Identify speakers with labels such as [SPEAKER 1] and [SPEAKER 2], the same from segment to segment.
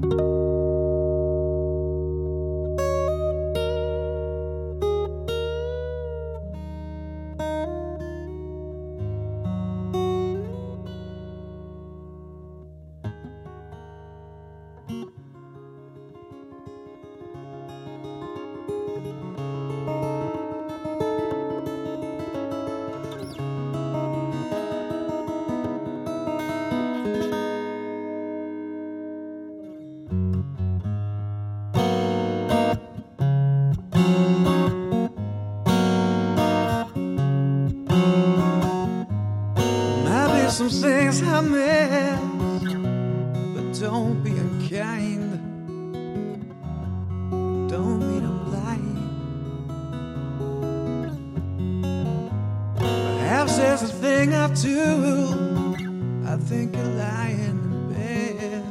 [SPEAKER 1] Might be some things I miss, but don't be unkind. Don't mean I'm lying. Perhaps there's a thing I do. I think you're lying in bed.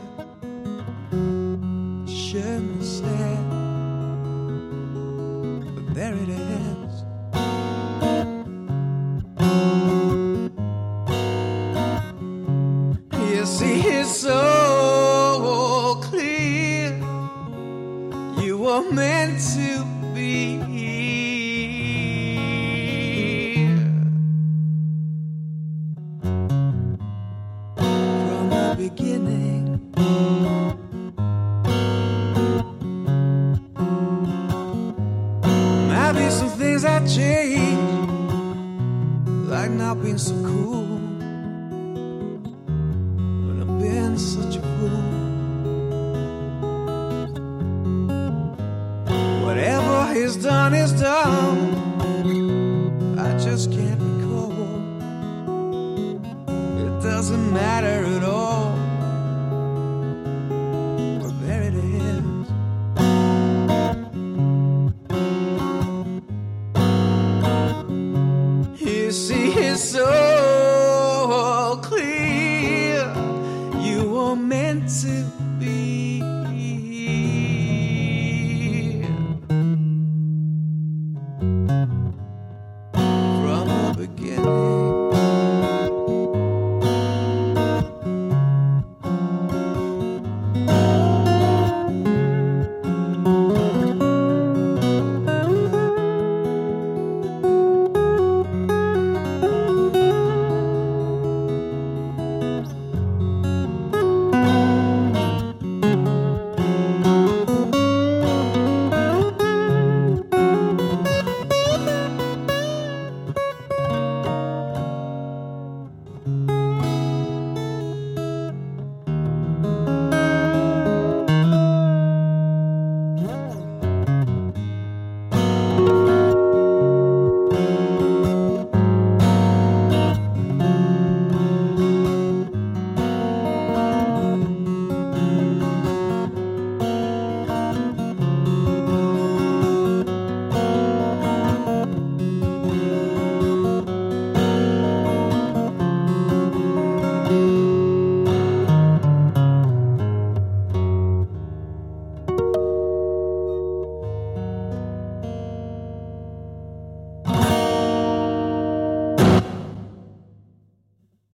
[SPEAKER 1] Shouldn't said, but there it is. Were meant to be from the beginning. Might be some things I change, like not being so cool. He's done is done. I just can't recall. It doesn't matter at all. But there it is. You see, it's so